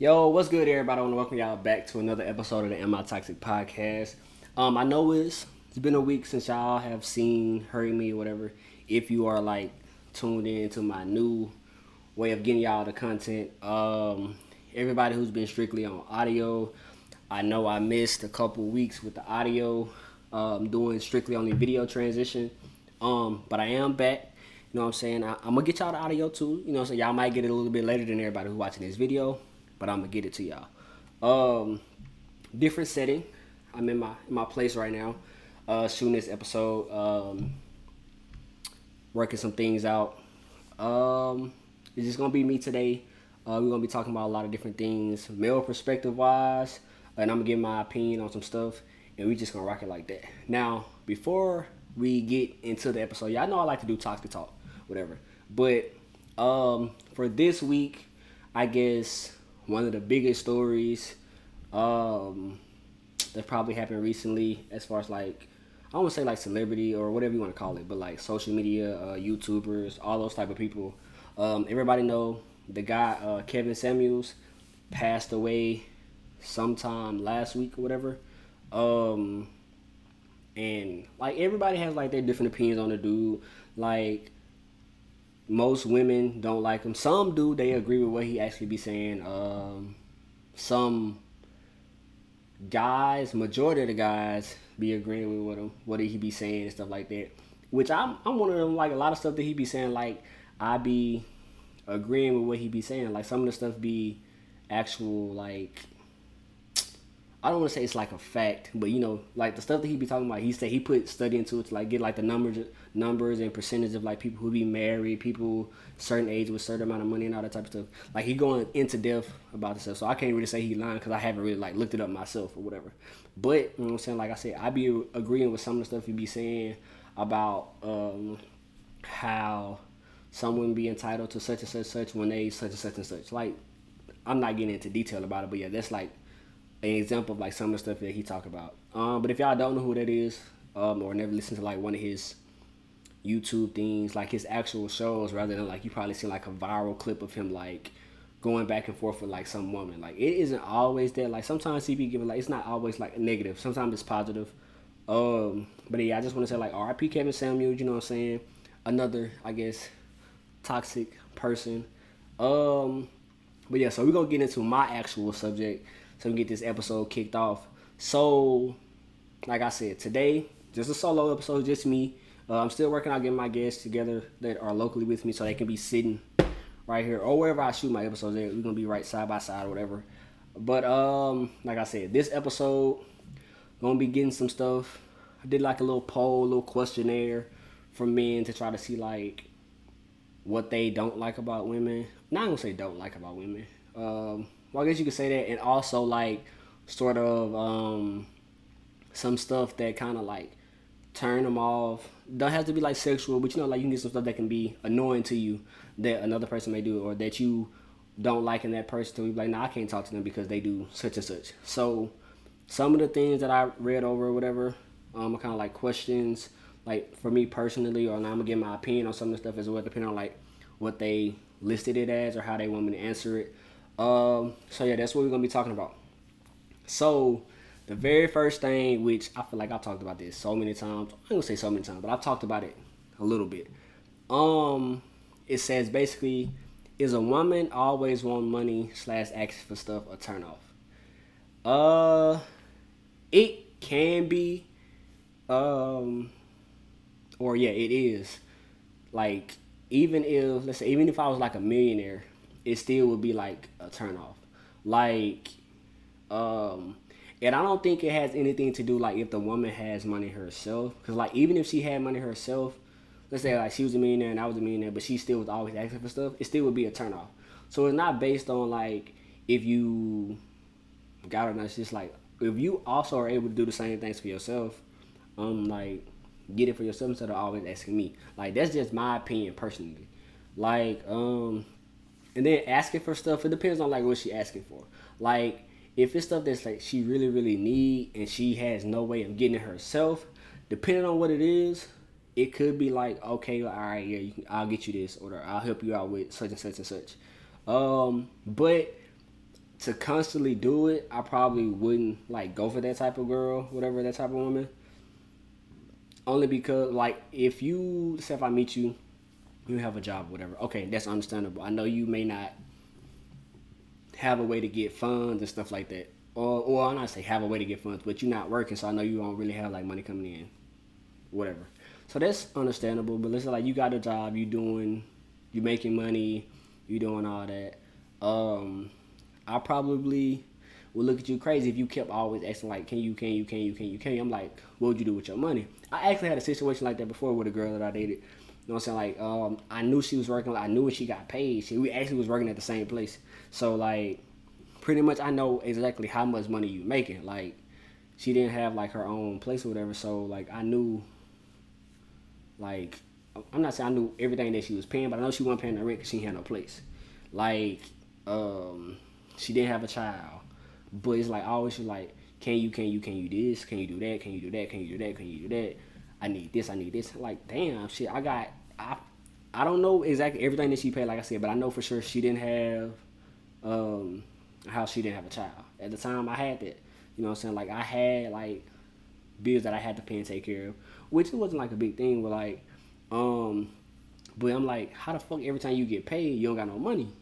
Yo, what's good, everybody? I want to welcome y'all back to another episode of the Am Toxic podcast. Um, I know it's it's been a week since y'all have seen, heard me, or whatever. If you are like tuned in to my new way of getting y'all the content, um, everybody who's been strictly on audio, I know I missed a couple weeks with the audio, um, doing strictly only video transition. Um, but I am back. You know what I'm saying? I, am gonna get y'all the audio too. You know so Y'all might get it a little bit later than everybody who's watching this video but I'm gonna get it to y'all. Um, different setting. I'm in my in my place right now, uh, shooting this episode. Um, working some things out. Um, it's just gonna be me today. Uh, we're gonna be talking about a lot of different things, male perspective wise, and I'm gonna give my opinion on some stuff, and we just gonna rock it like that. Now, before we get into the episode, y'all know I like to do toxic talk, whatever. But um, for this week, I guess one of the biggest stories um, that probably happened recently, as far as like I want to say like celebrity or whatever you want to call it, but like social media, uh, YouTubers, all those type of people. Um, everybody know the guy uh, Kevin Samuels passed away sometime last week or whatever. Um, and like everybody has like their different opinions on the dude. Like most women don't like him. Some do. They agree with what he actually be saying. Um, some guys, majority of the guys, be agreeing with him. What he be saying and stuff like that. Which I'm, I'm one of them. Like a lot of stuff that he be saying, like I be agreeing with what he be saying. Like some of the stuff be actual like I don't want to say it's like a fact, but you know, like the stuff that he be talking about, he said he put study into it to like get like the numbers, numbers and percentage of like people who be married, people certain age with certain amount of money and all that type of stuff. Like he going into depth about the stuff, so I can't really say he lying because I haven't really like looked it up myself or whatever. But you know what I'm saying, like I said, I be agreeing with some of the stuff he be saying about um, how someone be entitled to such and such such when they such and such and such. Like I'm not getting into detail about it, but yeah, that's like an example of like some of the stuff that he talk about. Um, but if y'all don't know who that is, um, or never listened to like one of his YouTube things, like his actual shows, rather than like you probably see like a viral clip of him like going back and forth with like some woman. Like it isn't always that. Like sometimes he be giving like it's not always like negative. Sometimes it's positive. Um, but yeah, I just want to say like R.I.P. Kevin Samuels. You know what I'm saying? Another, I guess, toxic person. Um, but yeah, so we're gonna get into my actual subject so we get this episode kicked off. So, like I said, today just a solo episode, just me. Uh, I'm still working on getting my guests together that are locally with me so they can be sitting right here or wherever I shoot my episodes. We're gonna be right side by side or whatever. But um, like I said, this episode gonna be getting some stuff. I did like a little poll, a little questionnaire for men to try to see like what they don't like about women. Not gonna say don't like about women. Um, well, I guess you could say that, and also like sort of um, some stuff that kind of like turn them off. Don't have to be like sexual, but you know, like you can get some stuff that can be annoying to you that another person may do, or that you don't like in that person. To be like, nah, I can't talk to them because they do such and such. So some of the things that I read over or whatever, um, kind of like questions, like for me personally, or now I'm gonna get my opinion on some of the stuff as well, depending on like what they listed it as or how they want me to answer it. Um, so yeah, that's what we're gonna be talking about. So the very first thing, which I feel like I've talked about this so many times. I'm gonna say so many times, but I've talked about it a little bit. Um, it says basically, is a woman always want money slash ask for stuff a turn off? Uh, it can be, um, or yeah, it is. Like even if let's say even if I was like a millionaire it still would be like a turnoff. Like, um, and I don't think it has anything to do like if the woman has money herself. Because like even if she had money herself, let's say like she was a millionaire and I was a millionaire, but she still was always asking for stuff, it still would be a turnoff. So it's not based on like if you got. Or not. It's just like if you also are able to do the same things for yourself, um, like get it for yourself instead of always asking me. Like that's just my opinion personally. Like um, and then asking for stuff, it depends on like what she asking for. Like if it's stuff that's like she really really need and she has no way of getting it herself, depending on what it is, it could be like okay, all right, yeah, can, I'll get you this, or I'll help you out with such and such and such. Um, but to constantly do it, I probably wouldn't like go for that type of girl, whatever that type of woman. Only because like if you say if I meet you, you have a job, whatever. Okay, that's understandable. I know you may not have a way to get funds and stuff like that. Or or I'm not say have a way to get funds, but you're not working, so I know you don't really have like money coming in. Whatever. So that's understandable. But listen, like you got a job, you doing you making money, you doing all that. Um I probably would look at you crazy if you kept always asking like, "Can you? Can you? Can you? Can you? Can you?" I'm like, "What would you do with your money?" I actually had a situation like that before with a girl that I dated. You know what I'm saying? Like, um, I knew she was working. I knew when she got paid. She we actually was working at the same place. So like, pretty much I know exactly how much money you making. Like, she didn't have like her own place or whatever. So like, I knew. Like, I'm not saying I knew everything that she was paying, but I know she wasn't paying the rent because she had no place. Like, um she didn't have a child. But it's like always she's like, can you, can you, can you this? Can you do that? Can you do that? Can you do that? Can you do that? I need this, I need this. Like, damn, shit, I got I I don't know exactly everything that she paid, like I said, but I know for sure she didn't have um how she didn't have a child. At the time I had that. You know I'm saying? Like I had like bills that I had to pay and take care of. Which it wasn't like a big thing, but like um but I'm like, how the fuck every time you get paid, you don't got no money?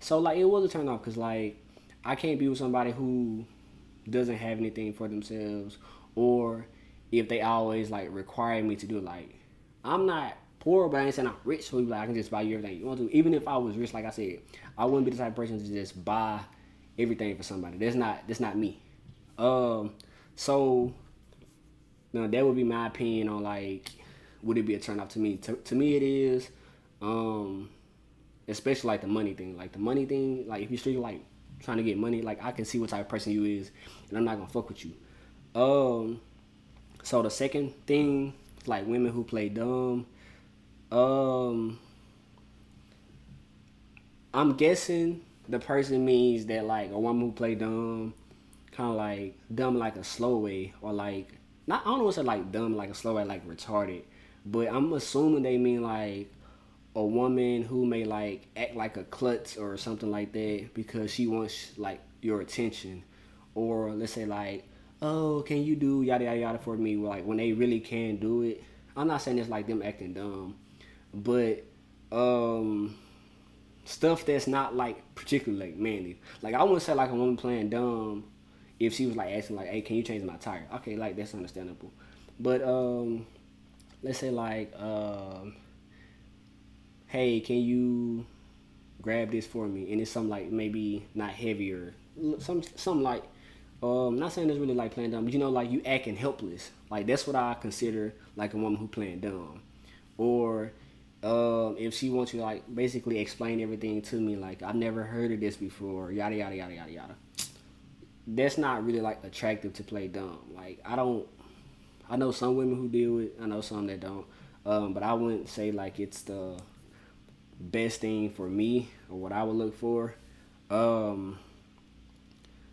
So like it was a turn off because like I can't be with somebody who doesn't have anything for themselves or if they always like require me to do. Like I'm not poor, but I ain't saying I'm rich, so like I can just buy you everything you want to. Even if I was rich, like I said, I wouldn't be the type of person to just buy everything for somebody. That's not that's not me. Um, so now that would be my opinion on like would it be a turn off to me? To, to me, it is. Um, especially like the money thing. Like the money thing, like if you're strictly like trying to get money, like I can see what type of person you is, and I'm not gonna fuck with you. Um, so the second thing, like women who play dumb. Um, I'm guessing the person means that like a woman who play dumb, kind of like dumb like a slow way, or like not I don't know what's like dumb like a slow way, like retarded, but I'm assuming they mean like a woman who may like act like a klutz or something like that because she wants like your attention. Or let's say like oh can you do yada yada yada for me? Like when they really can do it. I'm not saying it's like them acting dumb but um stuff that's not like particularly like manly like i wouldn't say like a woman playing dumb if she was like asking like hey can you change my tire okay like that's understandable but um let's say like um hey, can you grab this for me? And it's something like maybe not heavier, some something like. Um, not saying it's really like playing dumb, but you know, like you acting helpless. Like that's what I consider like a woman who playing dumb. Or um, if she wants to like basically explain everything to me, like I've never heard of this before, yada yada yada yada yada. That's not really like attractive to play dumb. Like I don't. I know some women who deal with. I know some that don't. Um, but I wouldn't say like it's the best thing for me or what I would look for. Um,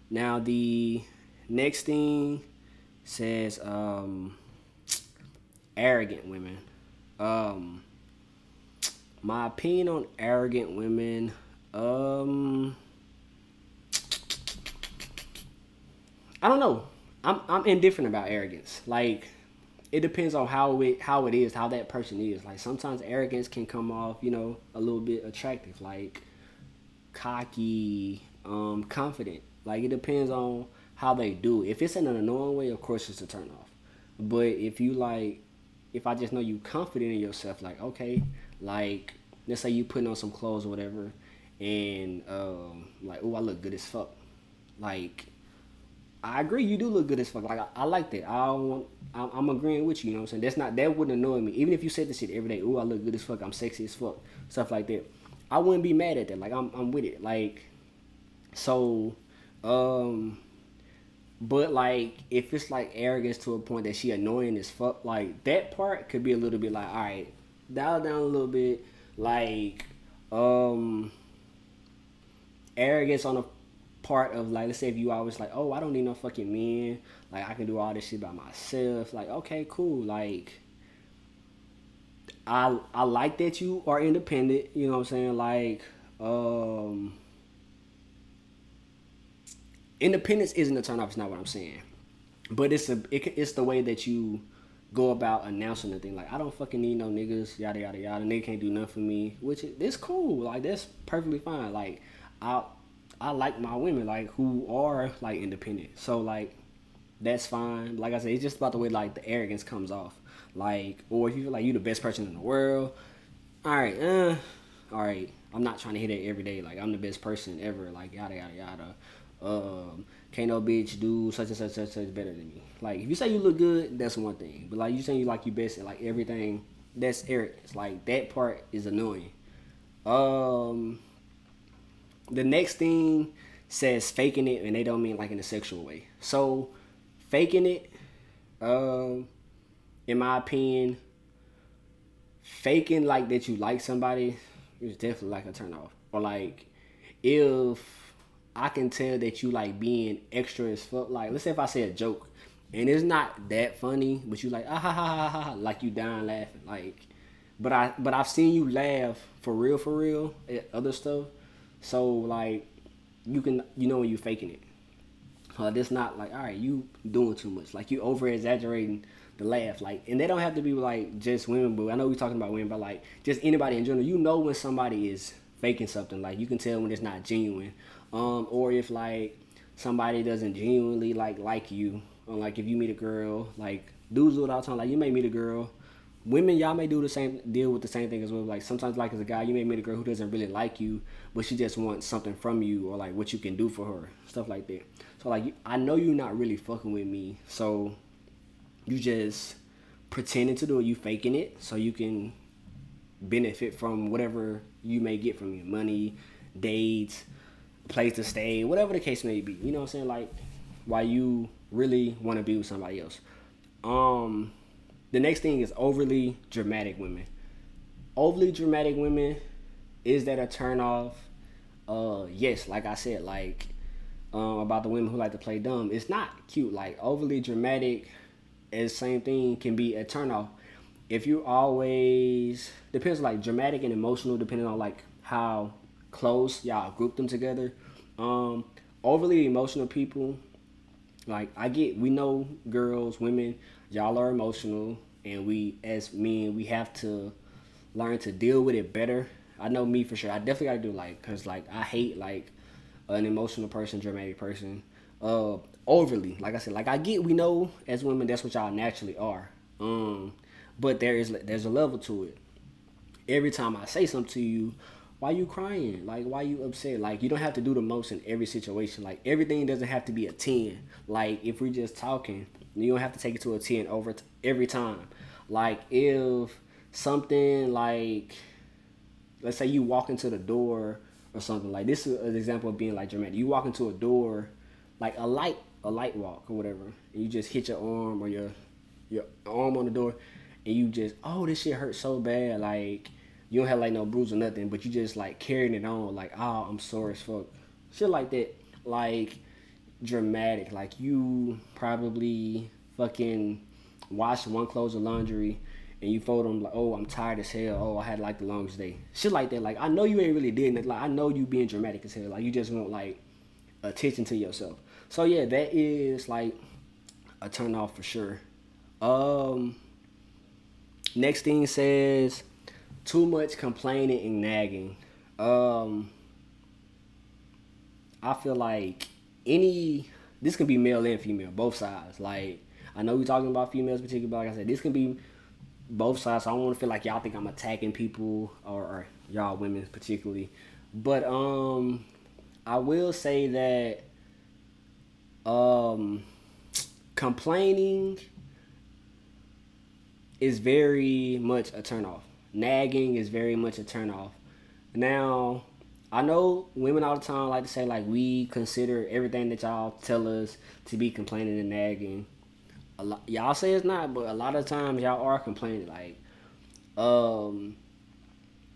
now the next thing says um, arrogant women. Um, my opinion on arrogant women. Um, I don't know. I'm I'm indifferent about arrogance. Like it depends on how it how it is, how that person is. Like sometimes arrogance can come off, you know, a little bit attractive, like cocky, um, confident. Like it depends on how they do. If it's in an annoying way, of course it's a turn off. But if you like, if I just know you confident in yourself, like okay, like let's say you putting on some clothes or whatever, and um, like oh I look good as fuck, like I agree, you do look good as fuck. Like I, I like that. I want, I'm, I'm, agreeing with you. You know what I'm saying? That's not that wouldn't annoy me. Even if you said this shit every day. Oh, I look good as fuck. I'm sexy as fuck. Stuff like that. I wouldn't be mad at that. Like I'm, I'm with it. Like, so, um, but like if it's like arrogance to a point that she annoying as fuck, like that part could be a little bit like, all right, dial down a little bit. Like, um, arrogance on a part of like let's say if you always like oh I don't need no fucking men. Like I can do all this shit by myself. Like okay cool. Like I I like that you are independent. You know what I'm saying? Like um independence isn't a turn off. It's not what I'm saying, but it's a it, it's the way that you go about announcing the thing. Like I don't fucking need no niggas, yada yada yada. Nigga can't do nothing for me, which is cool. Like that's perfectly fine. Like I I like my women like who are like independent. So like that's fine. Like I said, it's just about the way like the arrogance comes off. Like or if you feel like you the best person in the world, all right, uh, all right. I'm not trying to hit it every day. Like I'm the best person ever. Like yada yada yada. Um, can't no bitch do such and such such such better than me. Like if you say you look good, that's one thing. But like you saying you like you best at like everything, that's arrogance. Like that part is annoying. Um, the next thing says faking it, and they don't mean like in a sexual way. So faking it, um, in my opinion, faking like that you like somebody is definitely like a turn off. Or like if I can tell that you like being extra as fuck. Like let's say if I say a joke and it's not that funny, but you like ah ha ha ha ha like you dying laughing. Like but I but I've seen you laugh for real for real at other stuff. So like you can you know when you're faking it. Uh, this not like all right, you doing too much. Like you over exaggerating the laugh. Like and they don't have to be like just women, but I know we're talking about women, but like just anybody in general. You know when somebody is faking something. Like you can tell when it's not genuine. Um, or if like somebody doesn't genuinely like like you. Or like if you meet a girl, like dudes do it all the time. Like you may meet a girl women y'all may do the same deal with the same thing as well like sometimes like as a guy you may meet a girl who doesn't really like you but she just wants something from you or like what you can do for her stuff like that so like i know you're not really fucking with me so you just pretending to do it you faking it so you can benefit from whatever you may get from your money dates place to stay whatever the case may be you know what i'm saying like why you really want to be with somebody else um the next thing is overly dramatic women. Overly dramatic women, is that a turn off? Uh, yes, like I said, like um, about the women who like to play dumb. It's not cute. Like overly dramatic, as same thing can be a turn off. If you always depends like dramatic and emotional, depending on like how close y'all group them together. Um, overly emotional people, like I get, we know girls, women, y'all are emotional and we as men we have to learn to deal with it better. I know me for sure. I definitely gotta do like because like I hate like an emotional person, dramatic person, uh, overly. Like I said, like I get we know as women that's what y'all naturally are. Um, but there is there's a level to it. Every time I say something to you, why you crying? Like why you upset? Like you don't have to do the most in every situation. Like everything doesn't have to be a ten. Like if we're just talking, you don't have to take it to a ten over t- every time. Like if something like let's say you walk into the door or something like this is an example of being like dramatic. You walk into a door, like a light a light walk or whatever, and you just hit your arm or your your arm on the door, and you just oh this shit hurts so bad like you don't have like no bruise or nothing, but you just like carrying it on like oh I'm sore as fuck, shit like that, like dramatic. Like you probably fucking wash one clothes of laundry and you fold them like, oh, I'm tired as hell. Oh, I had like the longest day. Shit like that. Like I know you ain't really doing it. Like I know you being dramatic as hell. Like you just want like attention to yourself. So yeah, that is like a turn off for sure. Um, next thing says too much complaining and nagging. Um, I feel like any this can be male and female, both sides. Like I know we're talking about females particularly, but like I said, this can be both sides. So I don't want to feel like y'all think I'm attacking people or, or y'all women particularly. But um, I will say that um, complaining is very much a turnoff. Nagging is very much a turnoff. Now, I know women all the time like to say like we consider everything that y'all tell us to be complaining and nagging a lot y'all say it's not, but a lot of times y'all are complaining like um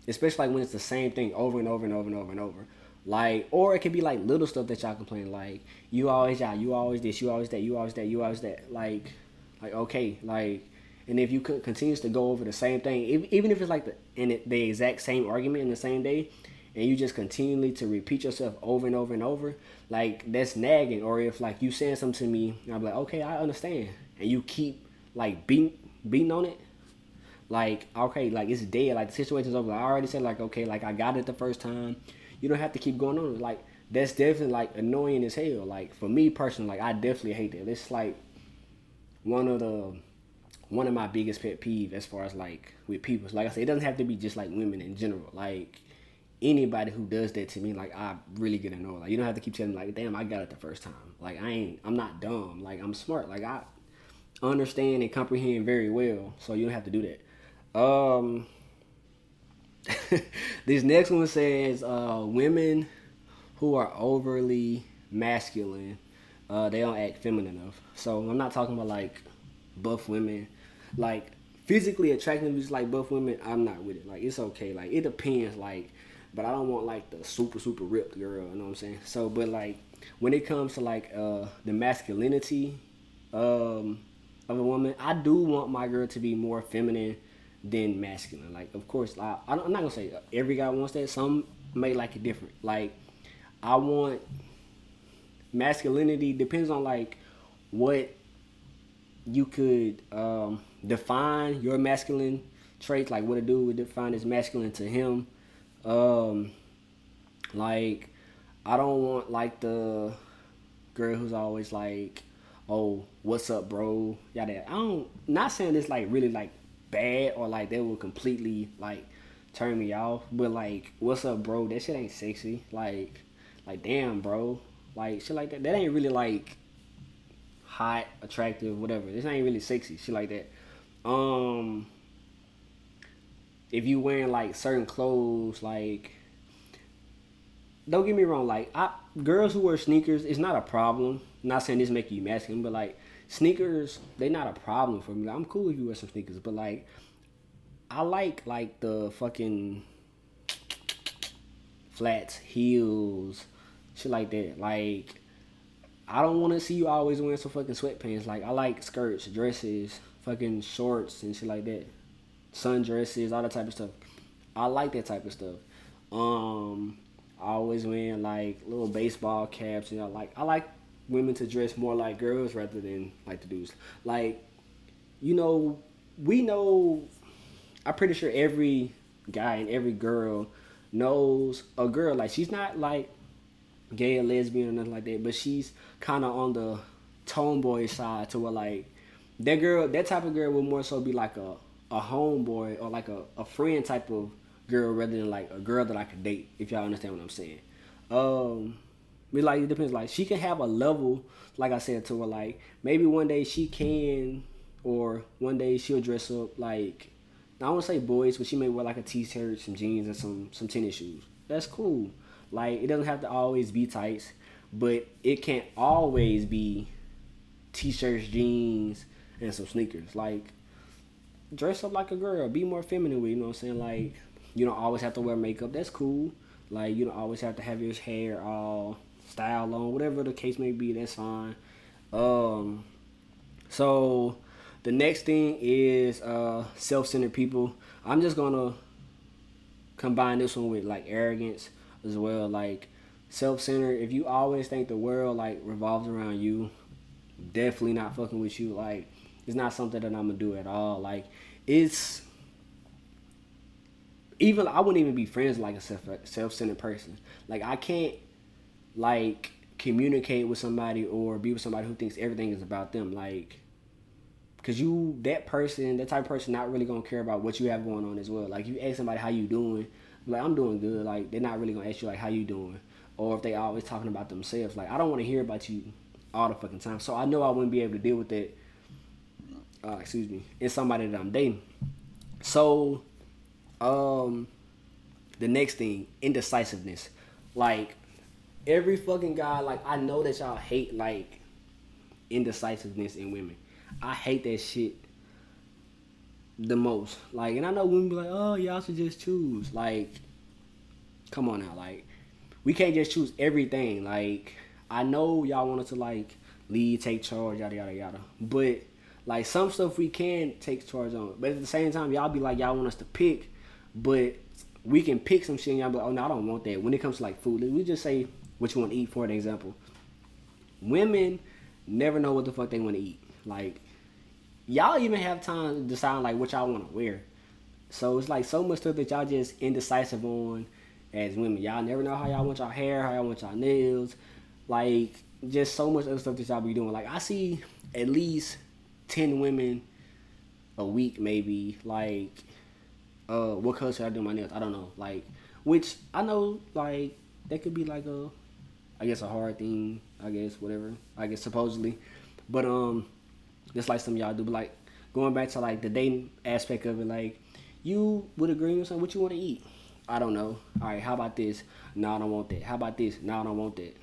especially like when it's the same thing over and over and over and over and over. Like or it could be like little stuff that y'all complain like you always y'all, you always this, you always that, you always that, you always that. Like like okay, like and if you continues to go over the same thing, if, even if it's like the in it, the exact same argument in the same day, and you just continually to repeat yourself over and over and over, like that's nagging. Or if like you saying something to me, I'm like, okay, I understand, and you keep like beating beating on it, like okay, like it's dead, like the situation's over. I already said like okay, like I got it the first time. You don't have to keep going on. Like that's definitely like annoying as hell. Like for me personally, like I definitely hate that. It's like one of the one of my biggest pet peeve as far as like with people. Like I said, it doesn't have to be just like women in general. Like anybody who does that to me, like I really get annoyed. Like you don't have to keep telling me like, damn, I got it the first time. Like I ain't I'm not dumb. Like I'm smart. Like I understand and comprehend very well. So you don't have to do that. Um this next one says uh women who are overly masculine, uh, they don't act feminine enough. So I'm not talking about like buff women, like physically attractive just like buff women. I'm not with it. Like it's okay. Like it depends. Like, but I don't want like the super super ripped girl. You know what I'm saying? So, but like when it comes to like uh the masculinity um of a woman, I do want my girl to be more feminine than masculine. Like, of course, I, I'm not gonna say every guy wants that. Some may like it different. Like, I want masculinity depends on like what you could um, define your masculine traits, like what a dude would define as masculine to him. Um, like I don't want like the girl who's always like, "Oh, what's up, bro?" That I don't. Not saying it's like really like bad or like they will completely like turn me off, but like, "What's up, bro?" That shit ain't sexy. Like like damn, bro, like shit like that. That ain't really like hot, attractive, whatever. This ain't really sexy, shit like that. Um, if you wearing like certain clothes, like don't get me wrong, like I girls who wear sneakers, it's not a problem. I'm not saying this make you masculine, but like sneakers, they not a problem for me. like, I'm cool if you wear some sneakers, but like I like like the fucking flats, heels, shit like that. Like, I don't want to see you always wearing some fucking sweatpants. Like, I like skirts, dresses, fucking shorts and shit like that. Sundresses, all that type of stuff. I like that type of stuff. Um, I always wear like little baseball caps. You know, like I like women to dress more like girls rather than like the dudes. Like, you know, we know. I'm pretty sure every guy and every girl knows a girl. Like she's not like gay or lesbian or nothing like that, but she's kind of on the tomboy side to where like that girl, that type of girl would more so be like a a homeboy or like a, a friend type of girl rather than like a girl that I could date. If y'all understand what I'm saying. Um, like it depends. Like she can have a level, like I said to her, like maybe one day she can, or one day she'll dress up like I don't say boys, but she may wear like a t-shirt, some jeans, and some some tennis shoes. That's cool. Like it doesn't have to always be tights, but it can't always be t-shirts, jeans, and some sneakers. Like dress up like a girl, be more feminine with, you know what I'm saying? Like you don't always have to wear makeup. That's cool. Like you don't always have to have your hair all styled on, whatever the case may be. That's fine. Um, so the next thing is uh, self-centered people. I'm just gonna combine this one with like arrogance as well. Like self-centered. If you always think the world like revolves around you, definitely not fucking with you. Like it's not something that I'm gonna do at all. Like it's even I wouldn't even be friends like a self self-centered person. Like I can't like communicate with somebody or be with somebody who thinks everything is about them. Like because you that person that type of person not really gonna care about what you have going on as well like you ask somebody how you doing like i'm doing good like they're not really gonna ask you like how you doing or if they always talking about themselves like i don't want to hear about you all the fucking time so i know i wouldn't be able to deal with that uh, excuse me in somebody that i'm dating so um the next thing indecisiveness like every fucking guy like i know that y'all hate like indecisiveness in women I hate that shit the most. Like, and I know women be like, oh, y'all should just choose. Like, come on now. Like, we can't just choose everything. Like, I know y'all wanted to, like, lead, take charge, yada, yada, yada. But, like, some stuff we can take charge on. But at the same time, y'all be like, y'all want us to pick. But we can pick some shit and y'all be like, oh no, I don't want that. When it comes to like food, we just say what you want to eat for an example. Women never know what the fuck they want to eat. Like y'all even have time to decide like what y'all want to wear. So it's like so much stuff that y'all just indecisive on as women. Y'all never know how y'all want y'all hair, how y'all want y'all nails, like just so much other stuff that y'all be doing. Like I see at least ten women a week, maybe. Like, uh, what color should I do my nails? I don't know. Like, which I know, like that could be like a, I guess a hard thing. I guess whatever. I guess supposedly, but um, just like some y'all do. But like going back to like the dating aspect of it, like you would agree with something. What you want to eat? I don't know. All right, how about this? No, I don't want that. How about this? No, I don't want that.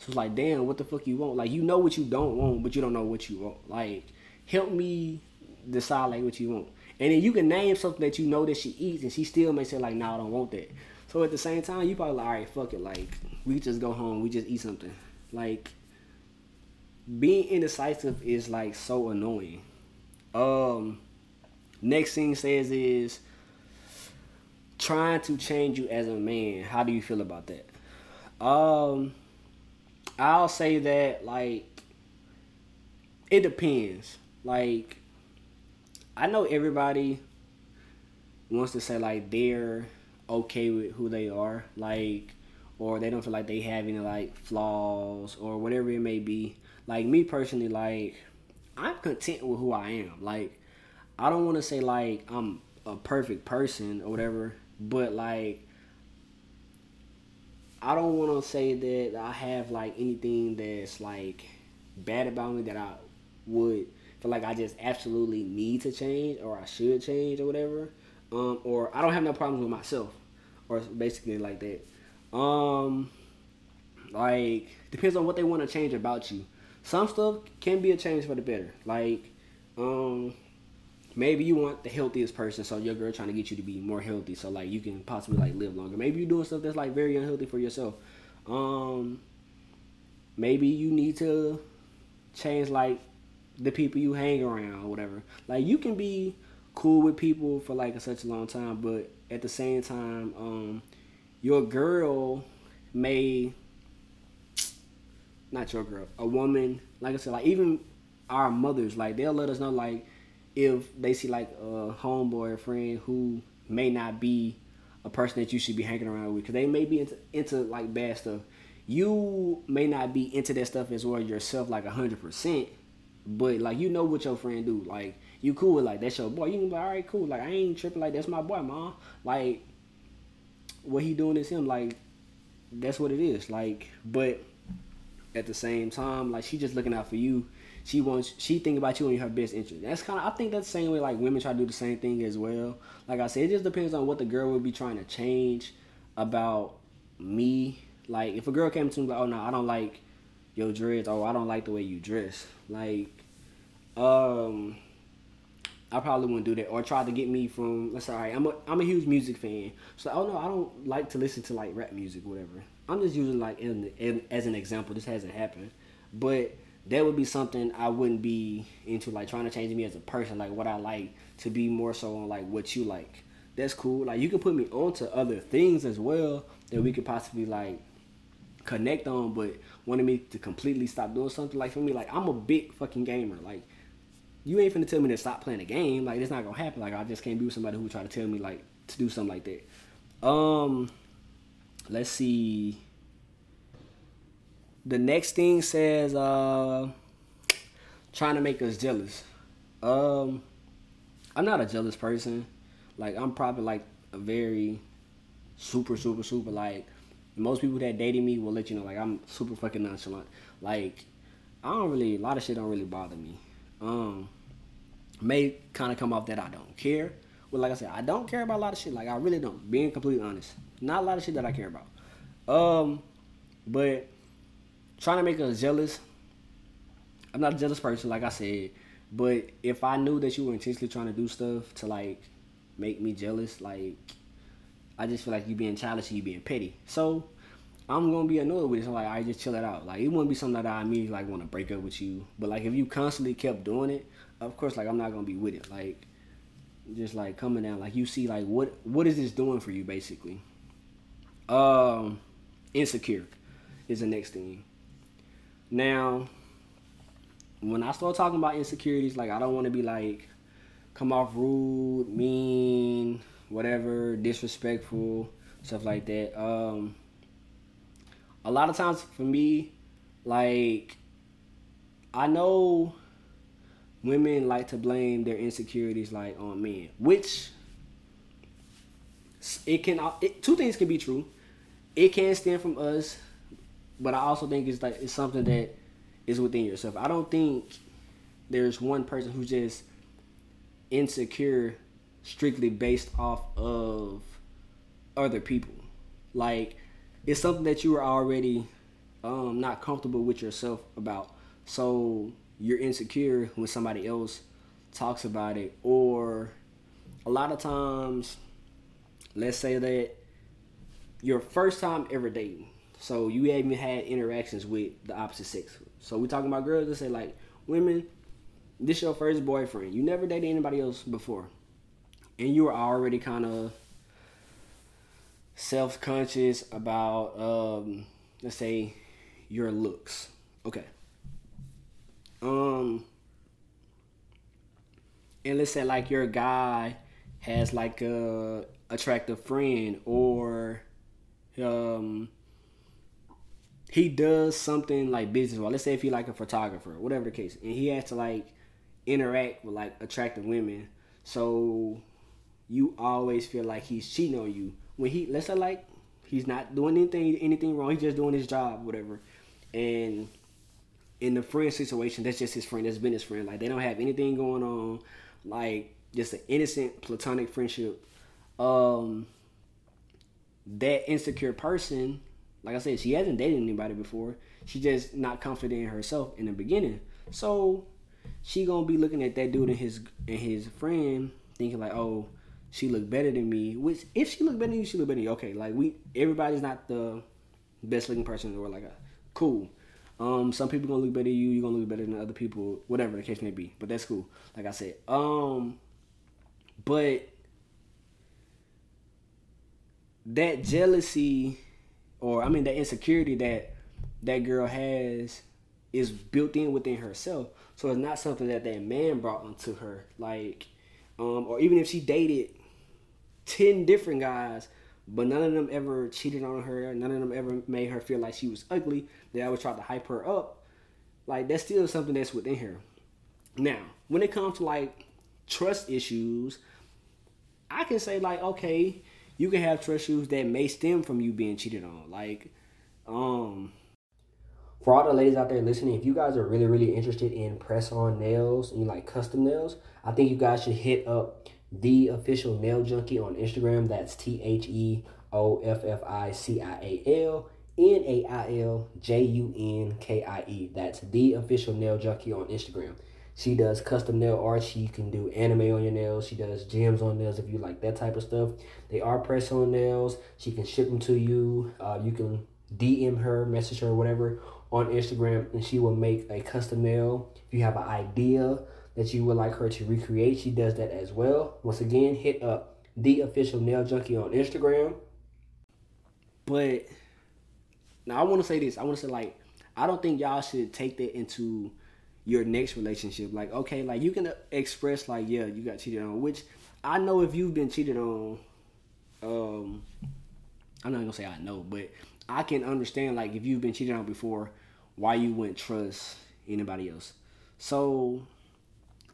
So it's like, damn, what the fuck you want? Like, you know what you don't want, but you don't know what you want. Like, help me decide like what you want. And then you can name something that you know that she eats, and she still may say like, no, I don't want that. So at the same time, you probably like, all right, fuck it. Like, we just go home, we just eat something. Like, being indecisive is like so annoying. Um, next thing says is trying to change you as a man. How do you feel about that? Um, I'll say that like it depends. Like I know everybody wants to say like they're okay with who they are, like or they don't feel like they have any like flaws or whatever it may be. Like me personally, like I'm content with who I am. Like I don't want to say like I'm a perfect person or whatever, but like I don't want to say that I have like anything that's like bad about me that I would feel like I just absolutely need to change or I should change or whatever. Um, or I don't have no problems with myself, or basically like that. Um, like depends on what they want to change about you. Some stuff can be a change for the better. Like, um, maybe you want the healthiest person, so your girl trying to get you to be more healthy, so like you can possibly like live longer. Maybe you're doing stuff that's like very unhealthy for yourself. Um, maybe you need to change like the people you hang around or whatever. Like you can be cool with people for like such a long time, but at the same time, um, your girl may not your girl, a woman. Like I said, like even our mothers, like they'll let us know like if they see like a homeboy or friend who may not be a person that you should be hanging around with because they may be into, into like bad stuff. You may not be into that stuff as well yourself like 100% but like you know what your friend do. Like you cool with like that's your boy. You can be like all right cool. Like i ain't tripping. Like that's my boy mom like what he doing is him. Like that's what it is. Like but at the same time like she just looking out for you she wants she think about you in her best interest. That's kind of I think that's the same way like women try to do the same thing as well. Like I said, it just depends on what the girl would be trying to change about me. Like if a girl came to me like, oh no, I don't like your dreads, or I don't like the way you dress. Like, um, I probably wouldn't do that. Or try to get me from let's say, right, I'm a I'm a huge music fan, so oh no, I don't like to listen to like rap music, whatever. I'm just using like in, as an example. This hasn't happened, but that would be something I wouldn't be into, like trying to change me as a person, like what I like to be more so on like what you like. That's cool. Like you can put me onto other things as well that we could possibly like connect on, but wanting me to completely stop doing something like for me, like I'm a big fucking gamer. Like you ain't finna tell me to stop playing a game. Like it's not gonna happen. Like I just can't be with somebody who try to tell me like to do something like that. Um, let's see the next thing says uh trying to make us jealous. Um I'm not a jealous person. Like I'm probably like a very super super super like most people that dated me will let you know like I'm super fucking nonchalant. Like I don't really a lot of shit don't really bother me. Um may kind of come off that I don't care. Well, like I said, I don't care about a lot of shit. Like I really don't. Being completely honest, not a lot of shit that I care about. Um, but trying to make us jealous. I'm not a jealous person, like I said, but if I knew that you were intentionally trying to do stuff to like make me jealous, like I just feel like you being childish and you being petty. So I'm gonna be annoyed with it. So like I just chill it out. Like it wouldn't be something that I immediately like want to break up with you. But like if you constantly kept doing it, of course like I'm not gonna be with it. Like just like coming down. Like you see, like what what is this doing for you, basically? Um, insecure is the next thing. Now, when I start talking about insecurities, like I don't want to be like come off rude, mean, whatever, disrespectful, stuff like that. Um, a lot of times for me, like I know women like to blame their insecurities like on men, which it can it, two things can be true. It can stem from us, but I also think it's like it's something that is within yourself. I don't think there's one person who's just insecure strictly based off of other people. Like it's something that you are already um, not comfortable with yourself about. So you're insecure when somebody else talks about it, or a lot of times, let's say that your first time ever dating. So you haven't had interactions with the opposite sex. So we're talking about girls. Let's say like women. This your first boyfriend. You never dated anybody else before, and you were already kind of self conscious about, um, let's say, your looks. Okay. Um, and let's say like your guy has like a attractive friend or um he does something like business well let's say if he like a photographer whatever the case. And he has to like interact with like attractive women. So you always feel like he's cheating on you. When he let's say like he's not doing anything anything wrong. He's just doing his job whatever. And in the friend situation that's just his friend. That's been his friend. Like they don't have anything going on. Like just an innocent platonic friendship. Um that insecure person like i said she hasn't dated anybody before she's just not confident in herself in the beginning so she gonna be looking at that dude and his and his friend thinking like oh she look better than me. Which if she look better than you, she look better than you. Okay, like we everybody's not the best looking person in the world. Like, cool. Um, some people gonna look better than you. You gonna look better than other people. Whatever the case may be. But that's cool. Like I said. Um, but that jealousy, or I mean the insecurity that that girl has, is built in within herself. So it's not something that that man brought onto her. Like, um, or even if she dated 10 different guys, but none of them ever cheated on her. None of them ever made her feel like she was ugly. They always tried to hype her up. Like, that's still something that's within her. Now, when it comes to like trust issues, I can say, like, okay, you can have trust issues that may stem from you being cheated on. Like, um, for all the ladies out there listening, if you guys are really, really interested in press on nails and you like custom nails, I think you guys should hit up the official nail junkie on Instagram. That's T H E O F F I C I A L N A I L J U N K I E. That's the official nail junkie on Instagram. She does custom nail art. She can do anime on your nails. She does gems on nails if you like that type of stuff. They are press on nails. She can ship them to you. Uh, you can DM her, message her, whatever on Instagram, and she will make a custom nail. If you have an idea that you would like her to recreate, she does that as well. Once again, hit up the official nail junkie on Instagram. But now I want to say this. I want to say like I don't think y'all should take that into your next relationship. Like okay, like you can express like yeah, you got cheated on, which I know if you've been cheated on. Um, I'm not gonna say I know, but I can understand like if you've been cheated on before, why you wouldn't trust anybody else. So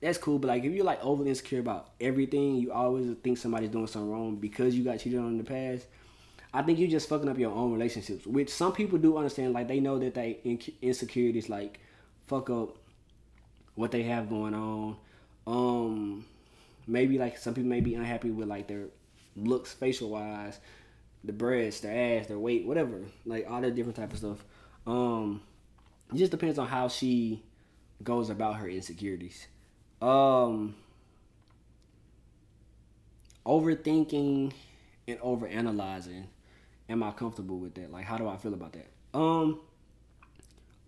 that's cool. But like if you're like overly insecure about everything, you always think somebody's doing something wrong because you got cheated on in the past. I think you're just fucking up your own relationships, which some people do understand. Like they know that they insecurities like fuck up what they have going on. Um, maybe like some people may be unhappy with like their looks, facial wise, the breasts, their ass, their weight, whatever, like all that different type of stuff. Um, it just depends on how she goes about her insecurities. Um, overthinking and overanalyzing. Am I comfortable with that? Like, how do I feel about that? Um,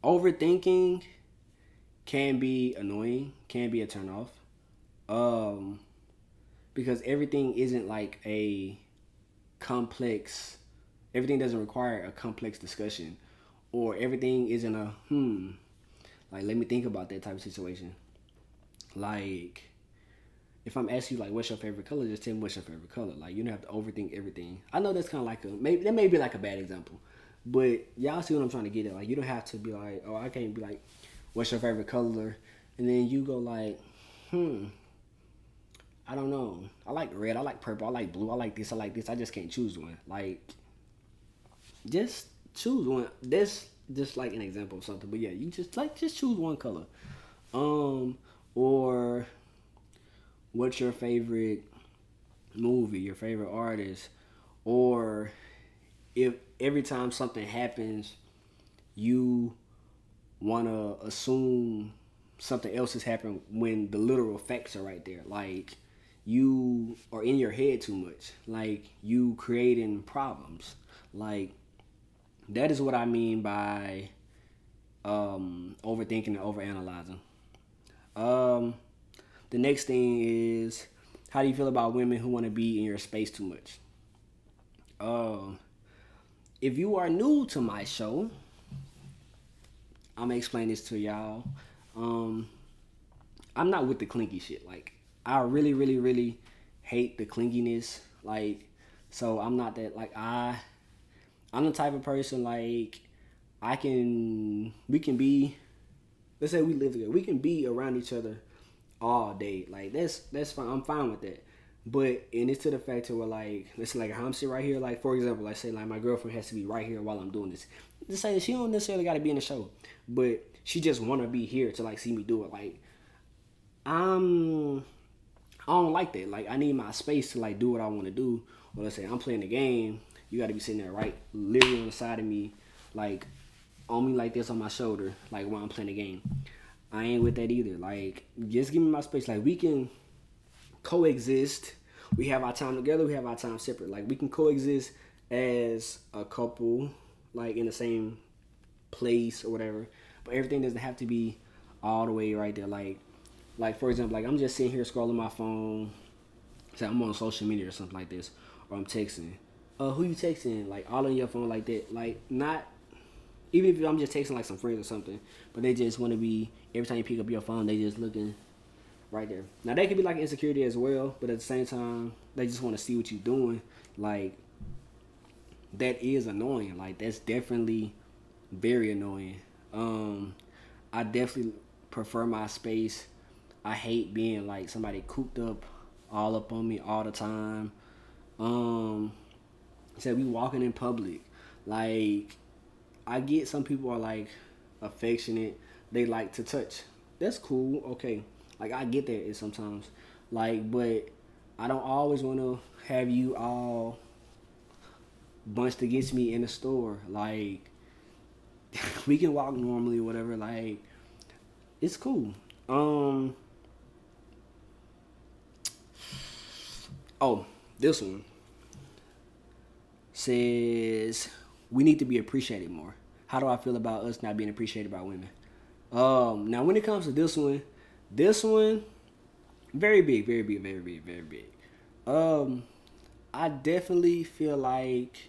overthinking can be annoying, can be a turnoff. Um, because everything isn't like a complex everything doesn't require a complex discussion or everything isn't a hmm like let me think about that type of situation. Like if i'm asking you like what's your favorite color just tell me what's your favorite color. Like you don't have to overthink everything. I know that's kind of like a maybe that may be like a bad example but y'all see what i'm trying to get at. Like you don't have to be like oh i can't be like what's your favorite color and then you go like hmm I don't know. I like red. I like purple. I like blue. I like this. I like this. I just can't choose one. Like, just choose one. This just like an example of something. But yeah, you just like just choose one color. Um, or what's your favorite movie? Your favorite artist? Or if every time something happens, you wanna assume something else has happened when the literal facts are right there. Like you are in your head too much. Like you creating problems. Like that is what I mean by um, overthinking and overanalyzing. Um, the next thing is how do you feel about women who want to be in your space too much? Um, if you are new to my show, I'm gonna explain this to y'all. Um, I'm not with the clinky shit. Like I really, really, really hate the clinginess. Like, so I'm not that like I. I'm the type of person like I can. We can be. Let's say we live together. We can be around each other all day. Like that's that's fine. I'm fine with that. But and it's to the fact where like let's say like I'm sitting right here. Like for example, like say like my girlfriend has to be right here while I'm doing this. To say she don't necessarily got to be in the show, but she just want to be here to like see me do it. Like I'm I don't like that. Like I need my space to like do what I want to do. Or let's say I'm playing the game, you got to be sitting there right, literally on the side of me, like on me like this on my shoulder, like while I'm playing the game. I ain't with that either. Like just give me my space. Like we can coexist. We have our time together. We have our time separate. Like we can coexist as a couple, like in the same place or whatever. But everything doesn't have to be all the way right there. Like like for example, like I'm just sitting here scrolling my phone. Say I'm on social media or something like this, or I'm texting. Uh, who you texting? Like all on your phone like that. Like not even if I'm just texting like some friends or something, but they just want to be every time you pick up your phone, they just looking right there. Now they could be like insecurity as well, but at the same time, they just want to see what you're doing. Like that is annoying. Like that's definitely very annoying. Um, I definitely prefer my space I hate being like somebody cooped up all up on me all the time. Um said we walking in public. Like I get some people are like affectionate, they like to touch. That's cool, okay. Like I get that sometimes. Like but I don't always wanna have you all bunched against me in the store. Like we can walk normally, whatever. Like it's cool. Um, Oh, this one says we need to be appreciated more. How do I feel about us not being appreciated by women? Um, now when it comes to this one, this one, very big, very big, very big, very big. Um, I definitely feel like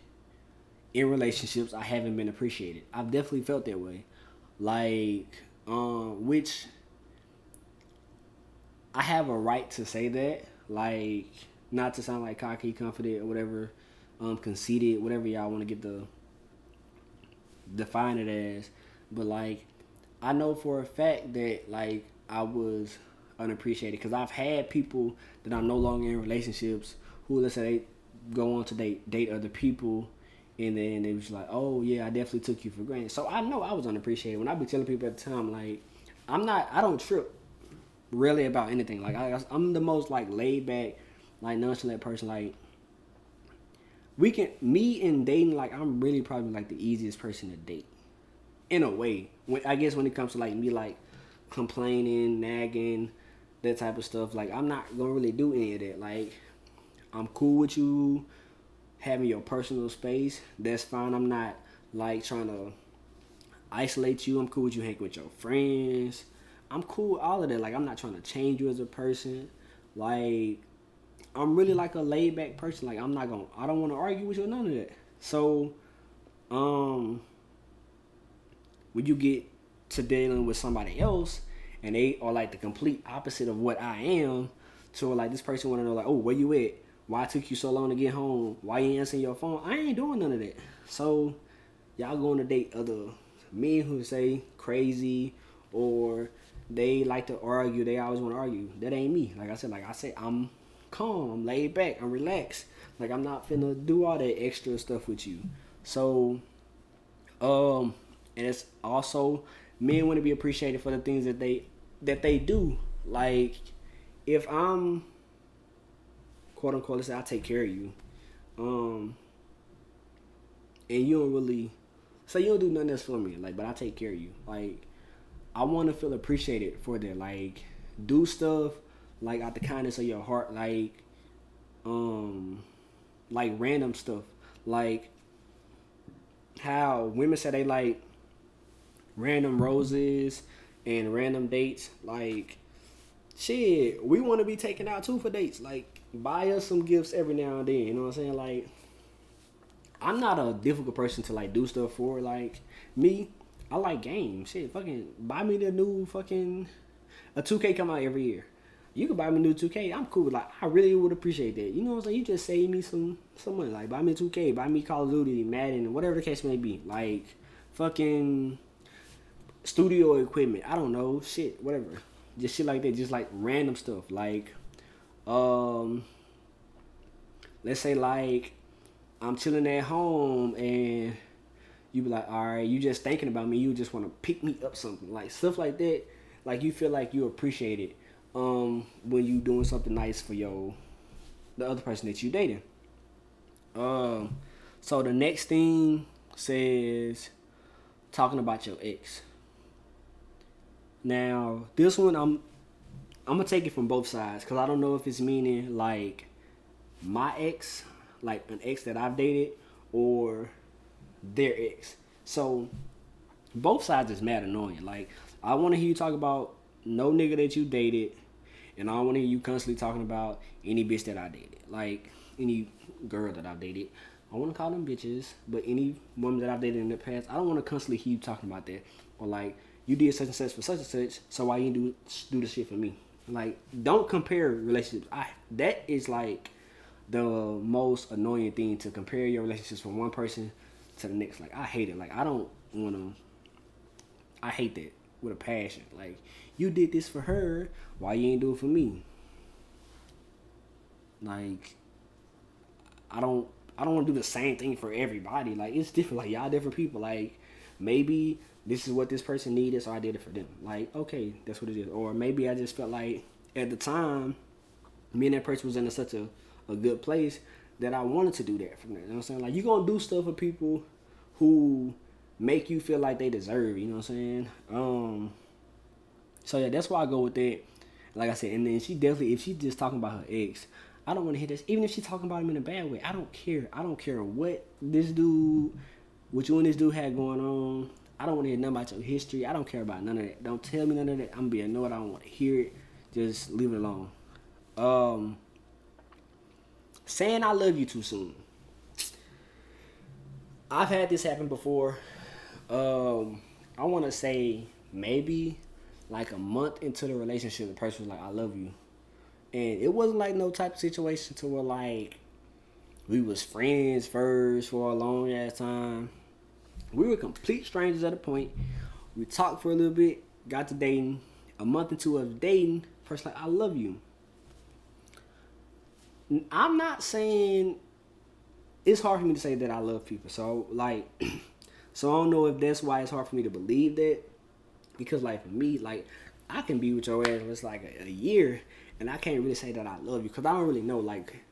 in relationships I haven't been appreciated. I've definitely felt that way. Like, um, which I have a right to say that. Like, not to sound like cocky, confident, or whatever, um, conceited, whatever y'all want to get the define it as. But like, I know for a fact that like I was unappreciated because I've had people that I'm no longer in relationships who let's say they go on to date date other people and then they was like, oh yeah, I definitely took you for granted. So I know I was unappreciated. When I be telling people at the time, like, I'm not, I don't trip really about anything. Like I, I'm the most like laid back, like nonchalant person. Like we can me and dating. Like I'm really probably like the easiest person to date, in a way. When I guess when it comes to like me like complaining, nagging, that type of stuff. Like I'm not gonna really do any of that. Like I'm cool with you having your personal space. That's fine. I'm not like trying to isolate you. I'm cool with you hanging with your friends. I'm cool with all of that. Like I'm not trying to change you as a person. Like I'm really like a laid back person. Like I'm not gonna I don't wanna argue with you or none of that. So um when you get to dealing with somebody else and they are like the complete opposite of what I am, so like this person wanna know like, oh, where you at? Why took you so long to get home? Why you answering your phone? I ain't doing none of that. So y'all going to date other men who say crazy or they like to argue. They always want to argue. That ain't me. Like I said, like I said, I'm calm. I'm laid back. I'm relaxed. Like I'm not finna do all that extra stuff with you. So, um, and it's also men want to be appreciated for the things that they that they do. Like if I'm quote unquote, let's say I take care of you, um, and you don't really say you don't do nothing else for me, like, but I take care of you, like I want to feel appreciated for that. Like, do stuff like out the kindness of your heart, like, um, like random stuff, like how women say they like random roses and random dates. Like, shit, we want to be taken out too for dates. Like, buy us some gifts every now and then. You know what I'm saying? Like, I'm not a difficult person to like do stuff for. Like me, I like games. Shit, fucking buy me the new fucking a 2K come out every year. You can buy me new 2K. I'm cool. Like I really would appreciate that. You know what I'm saying? You just save me some some money. Like buy me 2K, buy me Call of Duty, Madden, whatever the case may be. Like fucking studio equipment. I don't know. Shit, whatever. Just shit like that. Just like random stuff. Like um let's say like I'm chilling at home and you be like, all right, you just thinking about me, you just want to pick me up something like stuff like that. Like you feel like you appreciate it um, when you doing something nice for your the other person that you dating. Um, so the next thing says talking about your ex. Now this one I'm I'm gonna take it from both sides because I don't know if it's meaning like my ex, like an ex that I've dated, or their ex. So both sides is mad annoying. Like I want to hear you talk about no nigga that you dated, and I want to hear you constantly talking about any bitch that I dated, like any girl that I've dated. I want to call them bitches, but any woman that I've dated in the past, I don't want to constantly hear you talking about that or like you did such and such for such and such, so why you do do the shit for me? Like, don't compare relationships. I that is like the most annoying thing to compare your relationships from one person to the next. Like I hate it. Like I don't want to. I hate that with a passion. Like you did this for her, why you ain't do it for me? Like I don't. I don't want to do the same thing for everybody. Like it's different. Like y'all different people. Like maybe this is what this person needed, so I did it for them. Like okay, that's what it is. Or maybe I just felt like at the time, me and that person was in such a a good place that I wanted to do that for them. You know what I'm saying? Like you're gonna do stuff for people who make you feel like they deserve. You know what I'm saying? Um. So yeah, that's why I go with that. Like I said, and then she definitely, if she's just talking about her ex, I don't want to hear this. Even if she's talking about him in a bad way, I don't care. I don't care what this dude, what you and this dude had going on. I don't want to hear nothing about your history. I don't care about none of that. Don't tell me none of that. I'm being annoyed. I don't want to hear it. Just leave it alone. Um saying I love you too soon. I've had this happen before. Um, I want to say maybe like a month into the relationship, the person was like, "I love you," and it wasn't like no type of situation to where like we was friends first for a long ass time. We were complete strangers at a point. We talked for a little bit, got to dating. A month into of dating, first like, "I love you." I'm not saying it's hard for me to say that I love people. So like, so I don't know if that's why it's hard for me to believe that. Because like for me, like I can be with your ass for like a, a year, and I can't really say that I love you because I don't really know. Like,